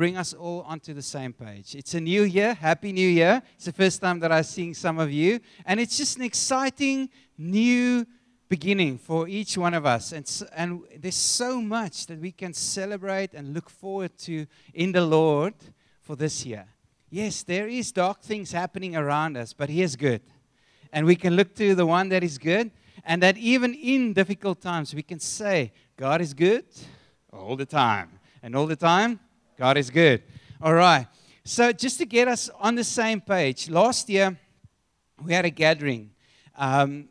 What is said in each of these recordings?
bring us all onto the same page. It's a new year. Happy New Year. It's the first time that I'm seeing some of you. And it's just an exciting new beginning for each one of us. And, and there's so much that we can celebrate and look forward to in the Lord for this year. Yes, there is dark things happening around us, but He is good. And we can look to the one that is good. And that even in difficult times, we can say, God is good all the time. And all the time, God is good. All right. So, just to get us on the same page, last year we had a gathering um,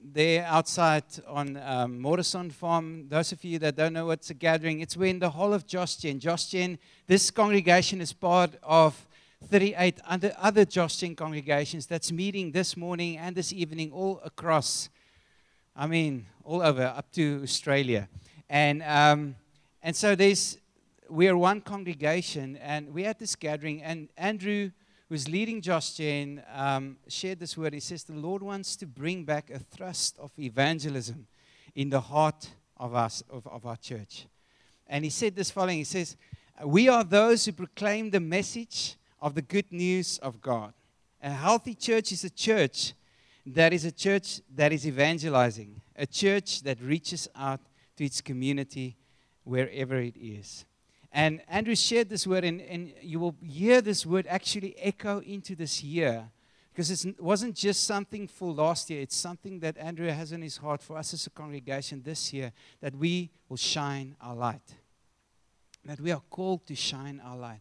there outside on um, Morrison Farm. Those of you that don't know what's a gathering, it's when the whole of Josh Gen, this congregation is part of 38 other, other congregations that's meeting this morning and this evening all across, I mean, all over up to Australia. And, um, and so there's, we are one congregation, and we had this gathering, and Andrew, who's leading Josh Gen, um, shared this word. He says, The Lord wants to bring back a thrust of evangelism in the heart of, us, of, of our church. And he said this following He says, We are those who proclaim the message of the good news of God. A healthy church is a church that is a church that is evangelizing, a church that reaches out to its community wherever it is. And Andrew shared this word, and, and you will hear this word actually echo into this year because it wasn't just something for last year, it's something that Andrew has in his heart for us as a congregation this year that we will shine our light. That we are called to shine our light.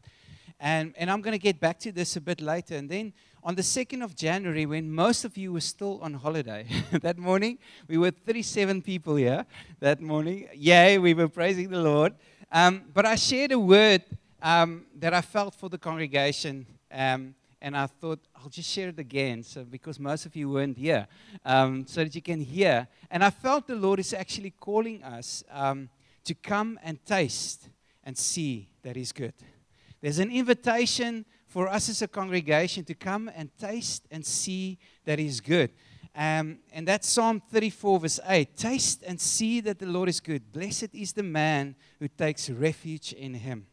And, and I'm going to get back to this a bit later. And then on the 2nd of January, when most of you were still on holiday, that morning, we were 37 people here that morning. Yay, we were praising the Lord. Um, but I shared a word um, that I felt for the congregation, um, and I thought I'll just share it again, so because most of you weren't here, um, so that you can hear. And I felt the Lord is actually calling us um, to come and taste and see that He's good. There's an invitation for us as a congregation to come and taste and see that He's good. Um, and that's Psalm 34, verse 8. Taste and see that the Lord is good. Blessed is the man who takes refuge in him.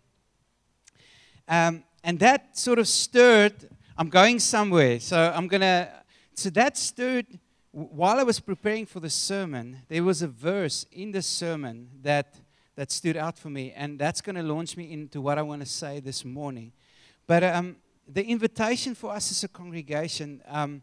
Um, and that sort of stirred, I'm going somewhere. So I'm going to, so that stirred, while I was preparing for the sermon, there was a verse in the sermon that, that stood out for me. And that's going to launch me into what I want to say this morning. But um, the invitation for us as a congregation, um,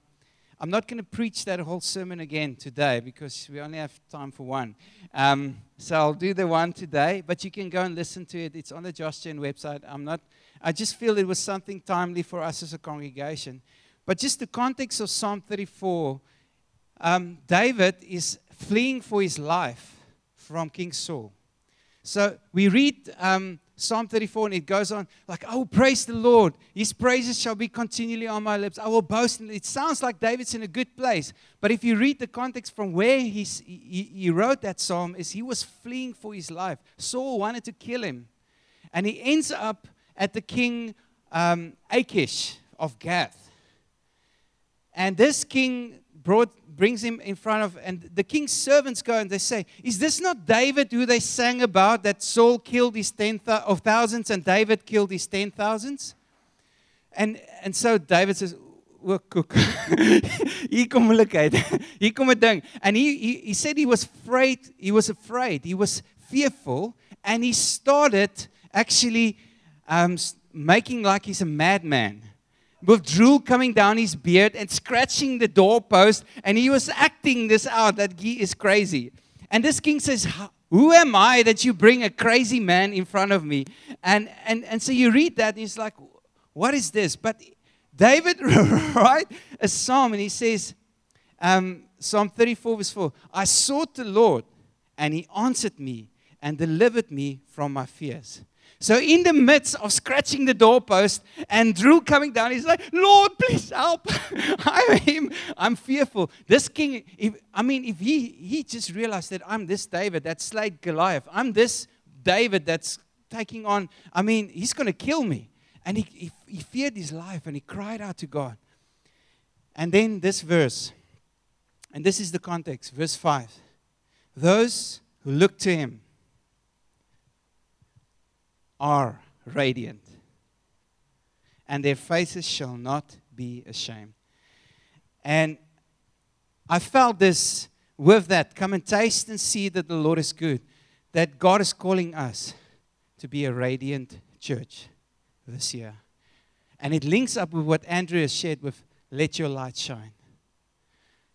I'm not going to preach that whole sermon again today because we only have time for one. Um, so I'll do the one today, but you can go and listen to it. It's on the Josh website. I'm not. I just feel it was something timely for us as a congregation. But just the context of Psalm 34, um, David is fleeing for his life from King Saul. So we read um, Psalm 34, and it goes on like, Oh, praise the Lord. His praises shall be continually on my lips. I will boast. It sounds like David's in a good place. But if you read the context from where he, he wrote that psalm, is he was fleeing for his life. Saul wanted to kill him. And he ends up at the king um, Achish of Gath. And this king brought brings him in front of, and the king's servants go and they say, Is this not David who they sang about that Saul killed his ten th- of thousands and David killed his ten thousands? And, and so David says, O koek. hier kom moeilikheid. Hier kom 'n ding. And he, he, he said he was afraid, he was afraid, he was fearful, and he started actually um, making like he's a madman with drool coming down his beard and scratching the doorpost. And he was acting this out that he is crazy. And this king says, Who am I that you bring a crazy man in front of me? And, and, and so you read that, and he's like, What is this? But David write a psalm, and he says, um, Psalm 34, verse 4 I sought the Lord, and he answered me and delivered me from my fears. So, in the midst of scratching the doorpost and Drew coming down, he's like, Lord, please help. I'm. I'm fearful. This king, if, I mean, if he, he just realized that I'm this David that slayed Goliath, I'm this David that's taking on, I mean, he's going to kill me. And he, he, he feared his life and he cried out to God. And then this verse, and this is the context, verse 5. Those who look to him, are radiant, and their faces shall not be ashamed. And I felt this with that. Come and taste and see that the Lord is good. That God is calling us to be a radiant church this year. And it links up with what Andrew has shared with Let Your Light Shine.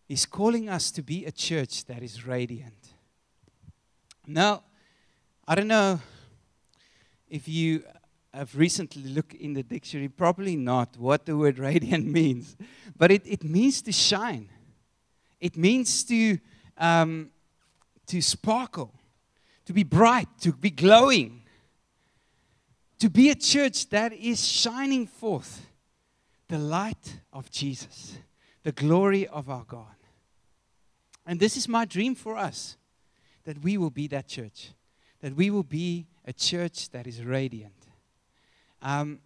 He's calling us to be a church that is radiant. Now, I don't know if you have recently looked in the dictionary, probably not what the word radiant means, but it, it means to shine. It means to, um, to sparkle, to be bright, to be glowing, to be a church that is shining forth the light of Jesus, the glory of our God. And this is my dream for us that we will be that church, that we will be a church that is radiant. Um,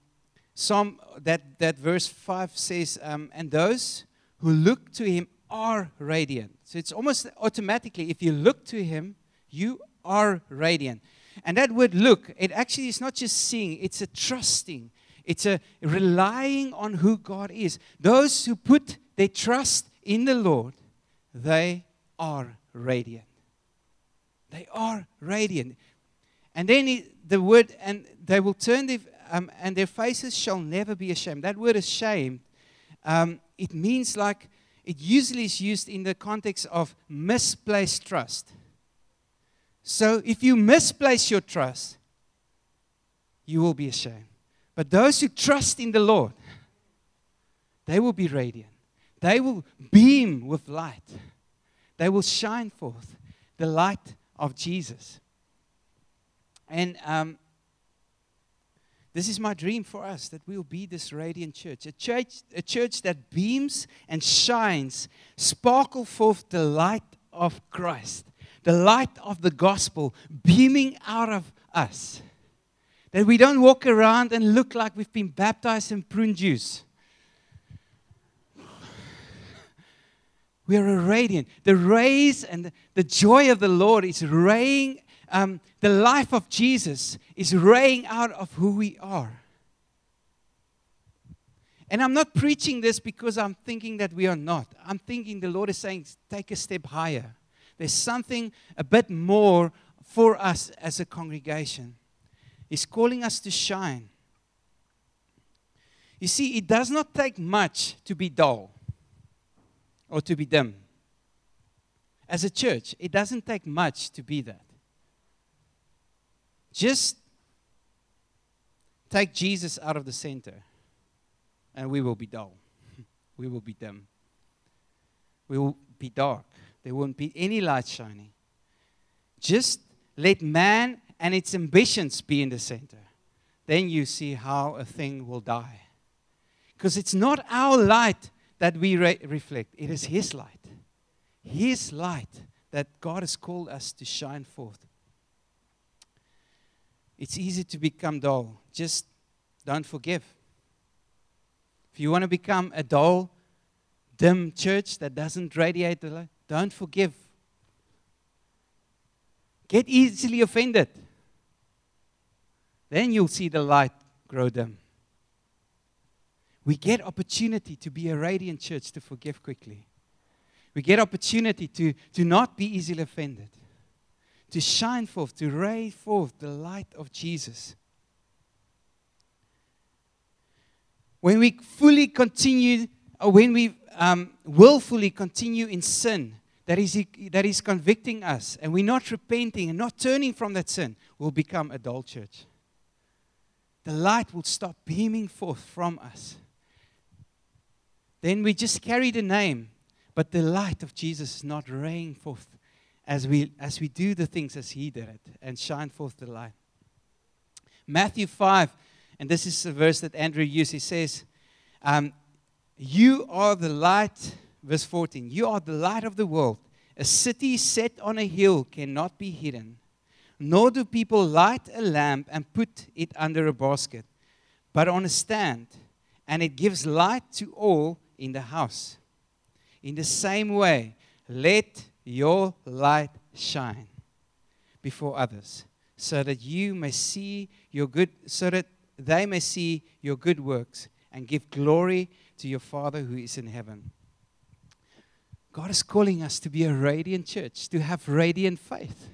Psalm that that verse five says, um, "And those who look to Him are radiant." So it's almost automatically, if you look to Him, you are radiant. And that word "look," it actually is not just seeing; it's a trusting. It's a relying on who God is. Those who put their trust in the Lord, they are radiant. They are radiant. And then he, the word, and they will turn their, um, and their faces shall never be ashamed. That word ashamed, um, it means like, it usually is used in the context of misplaced trust. So if you misplace your trust, you will be ashamed. But those who trust in the Lord, they will be radiant. They will beam with light. They will shine forth the light of Jesus. And um, this is my dream for us that we'll be this radiant church, a church, a church that beams and shines, sparkle forth the light of Christ, the light of the gospel beaming out of us. That we don't walk around and look like we've been baptized in prune juice. We are a radiant. The rays and the joy of the Lord is raying, um, the life of Jesus is raying out of who we are. And I'm not preaching this because I'm thinking that we are not. I'm thinking the Lord is saying, take a step higher. There's something a bit more for us as a congregation. He's calling us to shine. You see, it does not take much to be dull or to be dim. As a church, it doesn't take much to be that. Just take Jesus out of the center, and we will be dull. we will be dim. We will be dark. There won't be any light shining. Just let man and its ambitions be in the center. Then you see how a thing will die. Because it's not our light that we re- reflect. It is His light. His light that God has called us to shine forth. It's easy to become dull. Just don't forgive. If you want to become a dull, dim church that doesn't radiate the light, don't forgive. Get easily offended. Then you'll see the light grow dim we get opportunity to be a radiant church to forgive quickly. We get opportunity to, to not be easily offended, to shine forth, to ray forth the light of Jesus. When we fully continue, or when we um, willfully continue in sin, that is, that is convicting us, and we're not repenting and not turning from that sin, we'll become a dull church. The light will stop beaming forth from us then we just carry the name, but the light of Jesus is not raying forth as we, as we do the things as He did it and shine forth the light. Matthew 5, and this is a verse that Andrew used, he says, um, You are the light, verse 14, you are the light of the world. A city set on a hill cannot be hidden. Nor do people light a lamp and put it under a basket, but on a stand, and it gives light to all in the house. In the same way, let your light shine before others, so that you may see your good, so that they may see your good works and give glory to your Father who is in heaven. God is calling us to be a radiant church, to have radiant faith,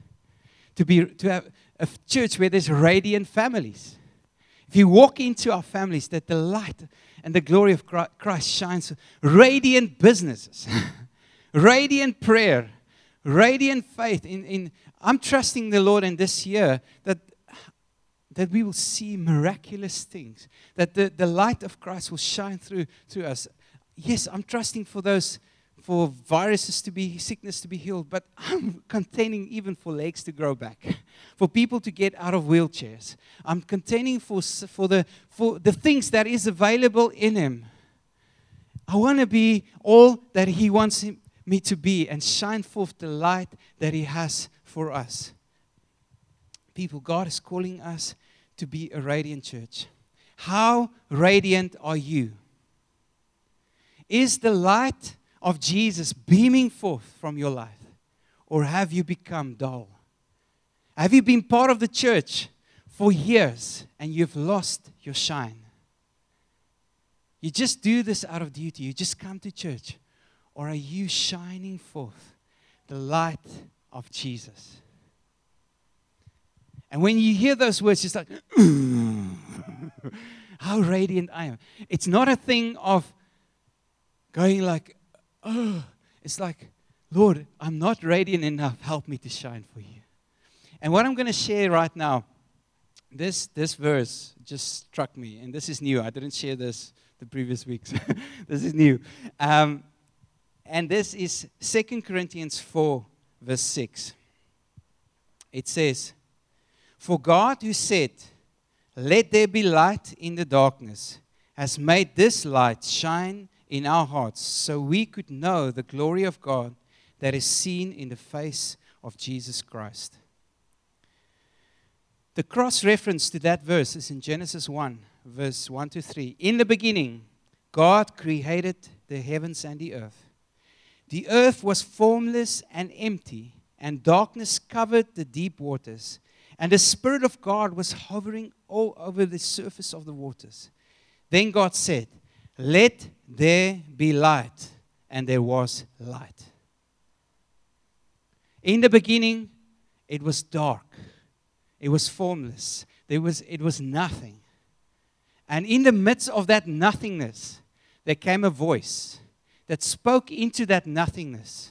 to, be, to have a church where there's radiant families. If you walk into our families, that the light and the glory of Christ shines, radiant businesses, radiant prayer, radiant faith. In, in, I'm trusting the Lord in this year that that we will see miraculous things, that the, the light of Christ will shine through, through us. Yes, I'm trusting for those, for viruses to be, sickness to be healed, but I'm containing even for legs to grow back, for people to get out of wheelchairs. I'm containing for, for, the, for the things that is available in Him. I want to be all that He wants him, me to be and shine forth the light that He has for us. People, God is calling us to be a radiant church. How radiant are you? Is the light of Jesus beaming forth from your life? Or have you become dull? Have you been part of the church for years and you've lost your shine? You just do this out of duty. You just come to church. Or are you shining forth the light of Jesus? And when you hear those words, it's like, how radiant I am. It's not a thing of going like, oh, it's like, Lord, I'm not radiant enough. Help me to shine for you. And what I'm going to share right now, this, this verse just struck me, and this is new. I didn't share this the previous weeks. this is new. Um, and this is Second Corinthians 4, verse 6. It says, for God, who said, Let there be light in the darkness, has made this light shine in our hearts so we could know the glory of God that is seen in the face of Jesus Christ. The cross reference to that verse is in Genesis 1, verse 1 to 3. In the beginning, God created the heavens and the earth. The earth was formless and empty, and darkness covered the deep waters and the Spirit of God was hovering all over the surface of the waters. Then God said, Let there be light. And there was light. In the beginning, it was dark, it was formless, there was, it was nothing. And in the midst of that nothingness, there came a voice that spoke into that nothingness.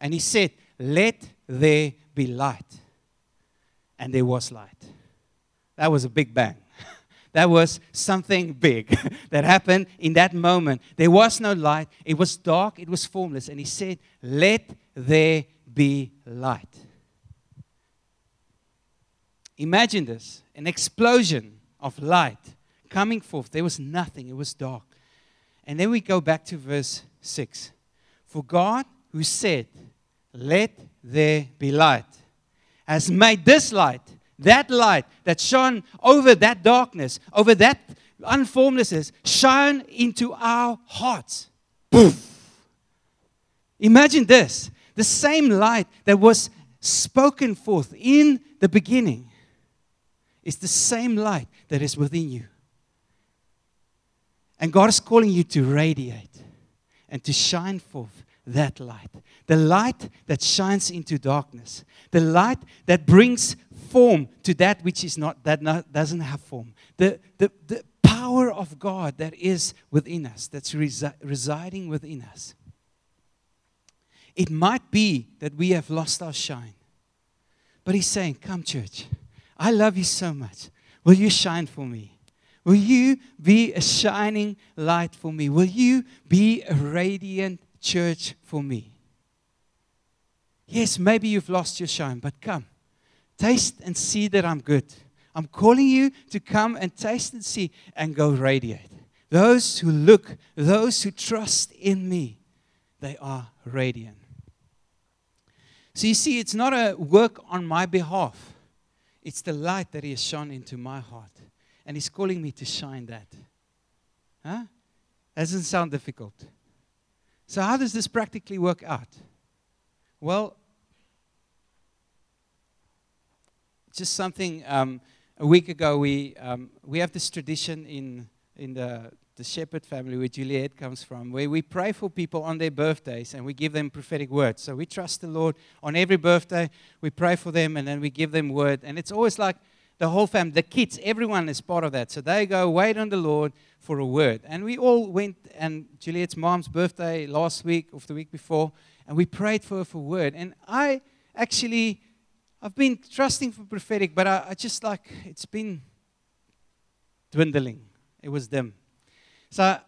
And he said, Let there be light and there was light. That was a big bang. That was something big that happened in that moment. There was no light, it was dark, it was formless. And he said, Let there be light. Imagine this an explosion of light coming forth. There was nothing, it was dark. And then we go back to verse 6. For God, who said, Let there be light, has made this light, that light that shone over that darkness, over that unformlessness, shine into our hearts. Poof. Imagine this the same light that was spoken forth in the beginning is the same light that is within you. And God is calling you to radiate and to shine forth that light. The light that shines into darkness. The light that brings form to that which is not, that not, doesn't have form. The, the, the power of God that is within us, that's resi- residing within us. It might be that we have lost our shine. But He's saying, Come, church, I love you so much. Will you shine for me? Will you be a shining light for me? Will you be a radiant church for me. Yes, maybe you've lost your shine, but come. Taste and see that I'm good. I'm calling you to come and taste and see and go radiate. Those who look, those who trust in me, they are radiant. So you see, it's not a work on my behalf, it's the light that He has shone into my heart. And He's calling me to shine that. Huh? Doesn't sound difficult. So, how does this practically work out? Well, just something um, a week ago, we, um, we have this tradition in, in the, the Shepherd family where Juliet comes from, where we pray for people on their birthdays and we give them prophetic words. So we trust the Lord on every birthday. We pray for them and then we give them word. And it's always like the whole family, the kids, everyone is part of that. So they go wait on the Lord for a word. And we all went, and Juliet's mom's birthday last week or the week before, and we prayed for her for word. And I actually I've been trusting for prophetic, but I, I just like it's been dwindling. It was dim. So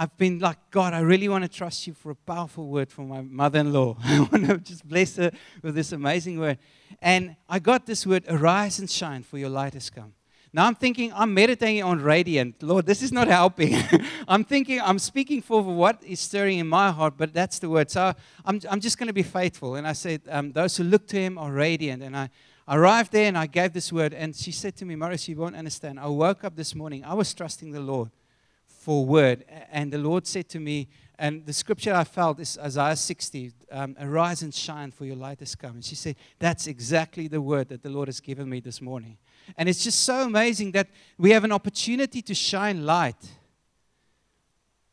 I've been like, God, I really want to trust you for a powerful word for my mother in law. I want to just bless her with this amazing word. And I got this word, arise and shine, for your light has come. Now I'm thinking, I'm meditating on radiant. Lord, this is not helping. I'm thinking, I'm speaking for what is stirring in my heart, but that's the word. So I'm, I'm just going to be faithful. And I said, um, Those who look to him are radiant. And I arrived there and I gave this word. And she said to me, Maurice, you won't understand. I woke up this morning, I was trusting the Lord for a word. And the Lord said to me, and the scripture I felt is Isaiah 60, um, arise and shine, for your light has come. And she said, That's exactly the word that the Lord has given me this morning. And it's just so amazing that we have an opportunity to shine light.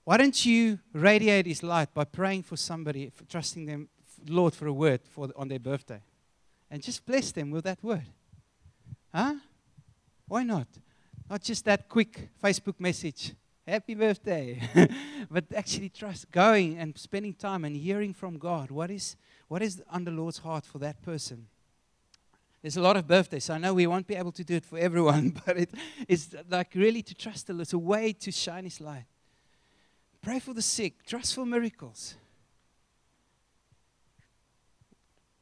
Why don't you radiate His light by praying for somebody, for trusting them, Lord, for a word for, on their birthday? And just bless them with that word. Huh? Why not? Not just that quick Facebook message, happy birthday, but actually trust, going and spending time and hearing from God. What is, what is on the Lord's heart for that person? There's a lot of birthdays. So I know we won't be able to do it for everyone, but it is like really to trust the Lord. It's a way to shine His light. Pray for the sick. Trust for miracles.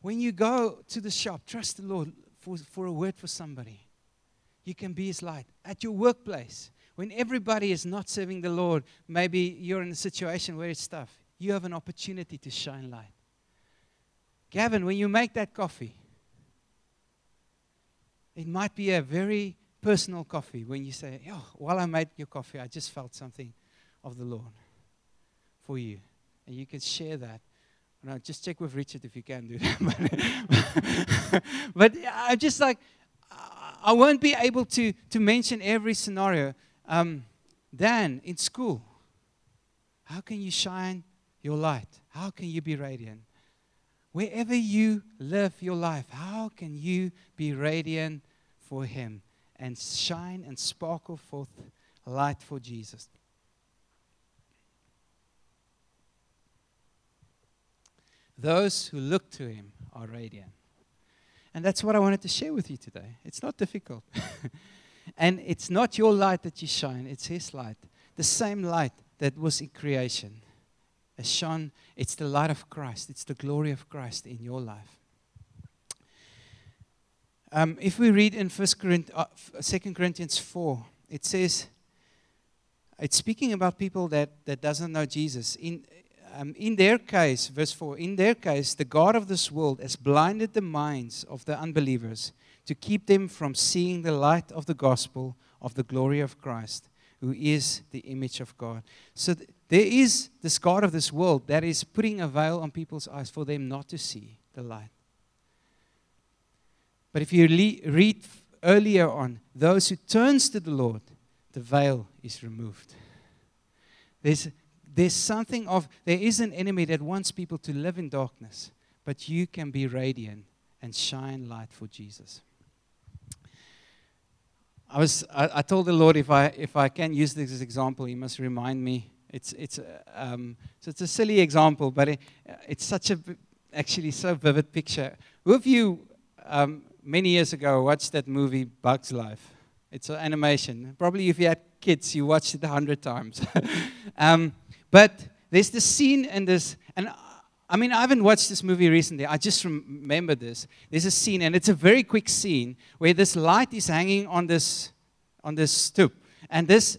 When you go to the shop, trust the Lord for, for a word for somebody. You can be His light. At your workplace, when everybody is not serving the Lord, maybe you're in a situation where it's tough. You have an opportunity to shine light. Gavin, when you make that coffee, it might be a very personal coffee when you say, Oh, while I made your coffee, I just felt something of the Lord for you. And you can share that. No, just check with Richard if you can do that. but I'm just like, I won't be able to, to mention every scenario. Um, Dan, in school, how can you shine your light? How can you be radiant? Wherever you live your life, how can you be radiant for Him and shine and sparkle forth light for Jesus? Those who look to Him are radiant. And that's what I wanted to share with you today. It's not difficult. and it's not your light that you shine, it's His light. The same light that was in creation as shone, it's the light of Christ, it's the glory of Christ in your life. Um, if we read in First Corinthians, uh, 2 Corinthians 4, it says, it's speaking about people that, that doesn't know Jesus. In, um, in their case, verse 4, in their case, the God of this world has blinded the minds of the unbelievers to keep them from seeing the light of the gospel of the glory of Christ, who is the image of God. So th- there is this God of this world that is putting a veil on people's eyes for them not to see the light. But if you le- read earlier on, those who turns to the Lord, the veil is removed. There's, there's something of, there is an enemy that wants people to live in darkness, but you can be radiant and shine light for Jesus. I was, I, I told the Lord if I, if I can use this example, He must remind me it's, it's, um, so it's a silly example, but it, it's such a, actually so vivid picture. Who of you, um, many years ago, watched that movie Bugs Life? It's an animation. Probably if you had kids, you watched it a hundred times. um, but there's this scene in this, and I mean, I haven't watched this movie recently. I just remember this. There's a scene, and it's a very quick scene where this light is hanging on this on this stoop, and this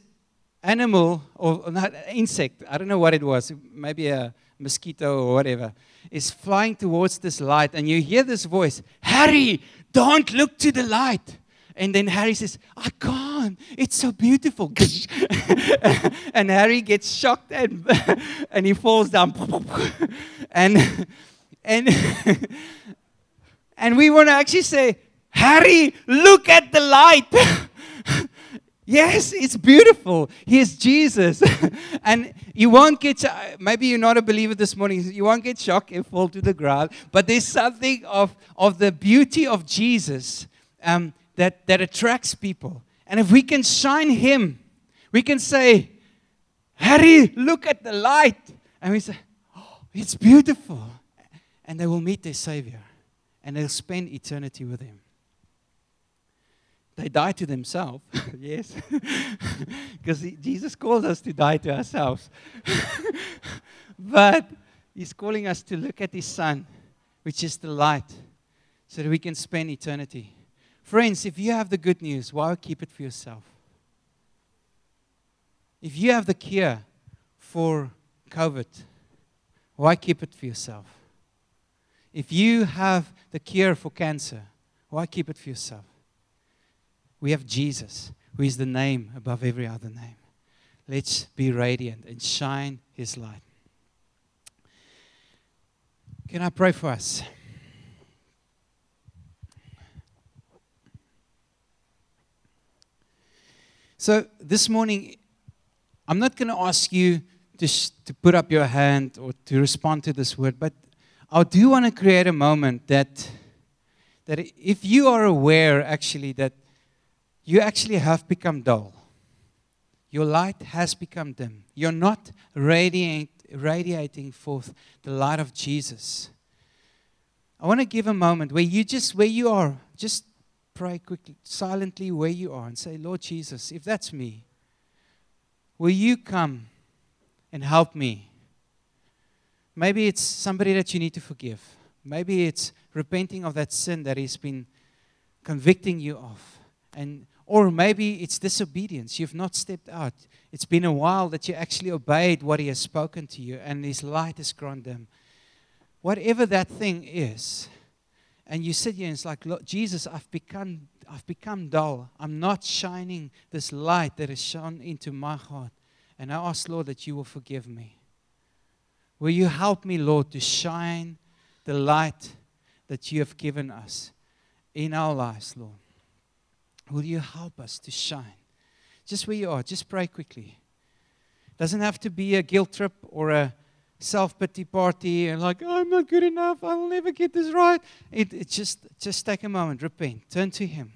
animal or not insect, I don't know what it was, maybe a mosquito or whatever, is flying towards this light, and you hear this voice, Harry, don't look to the light. And then Harry says, I can't. It's so beautiful. and Harry gets shocked and, and he falls down. and, and, and we want to actually say, Harry, look at the light. yes, it's beautiful. Here's Jesus. and you won't get, maybe you're not a believer this morning, you won't get shocked and fall to the ground, but there's something of, of the beauty of Jesus um, that, that attracts people. And if we can shine Him, we can say, Harry, look at the light. And we say, oh, it's beautiful. And they will meet their Savior and they'll spend eternity with Him. They die to themselves, yes, because Jesus calls us to die to ourselves. but He's calling us to look at His Son, which is the light, so that we can spend eternity. Friends, if you have the good news, why keep it for yourself? If you have the cure for COVID, why keep it for yourself? If you have the cure for cancer, why keep it for yourself? We have Jesus, who is the name above every other name. Let's be radiant and shine his light. Can I pray for us? So, this morning, I'm not going to ask you to, to put up your hand or to respond to this word, but I do want to create a moment that, that if you are aware, actually, that you actually have become dull, your light has become dim, you're not radiate, radiating forth the light of Jesus. I want to give a moment where you just, where you are, just pray quickly, silently where you are, and say, Lord Jesus, if that's me, will you come and help me? Maybe it's somebody that you need to forgive. Maybe it's repenting of that sin that he's been convicting you of. And or maybe it's disobedience. You've not stepped out. It's been a while that you actually obeyed what he has spoken to you and his light has grown dim. Whatever that thing is, and you sit here and it's like, Look, Jesus, I've become, I've become dull. I'm not shining this light that has shone into my heart. And I ask, Lord, that you will forgive me. Will you help me, Lord, to shine the light that you have given us in our lives, Lord? Will you help us to shine? Just where you are, just pray quickly. Doesn't have to be a guilt trip or a self pity party and like, oh, I'm not good enough. I will never get this right. It, it just, just take a moment, repent, turn to Him.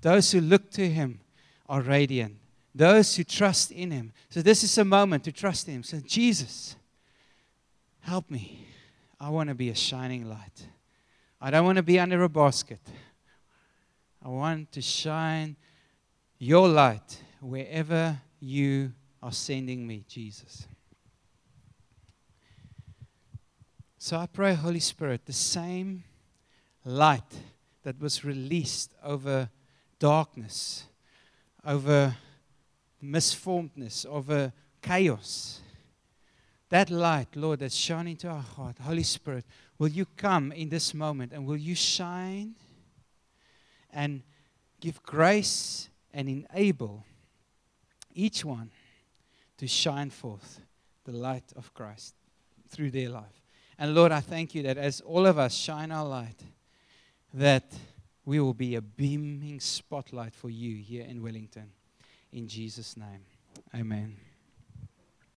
Those who look to Him are radiant. Those who trust in Him. So this is a moment to trust Him. So Jesus, help me. I want to be a shining light. I don't want to be under a basket. I want to shine your light wherever you are sending me, Jesus. So I pray, Holy Spirit, the same light that was released over darkness, over misformedness, over chaos. That light, Lord, that's shone into our heart, Holy Spirit, will you come in this moment and will you shine and give grace and enable each one to shine forth the light of Christ through their life? And Lord, I thank you that as all of us shine our light, that we will be a beaming spotlight for you here in Wellington. In Jesus' name, amen.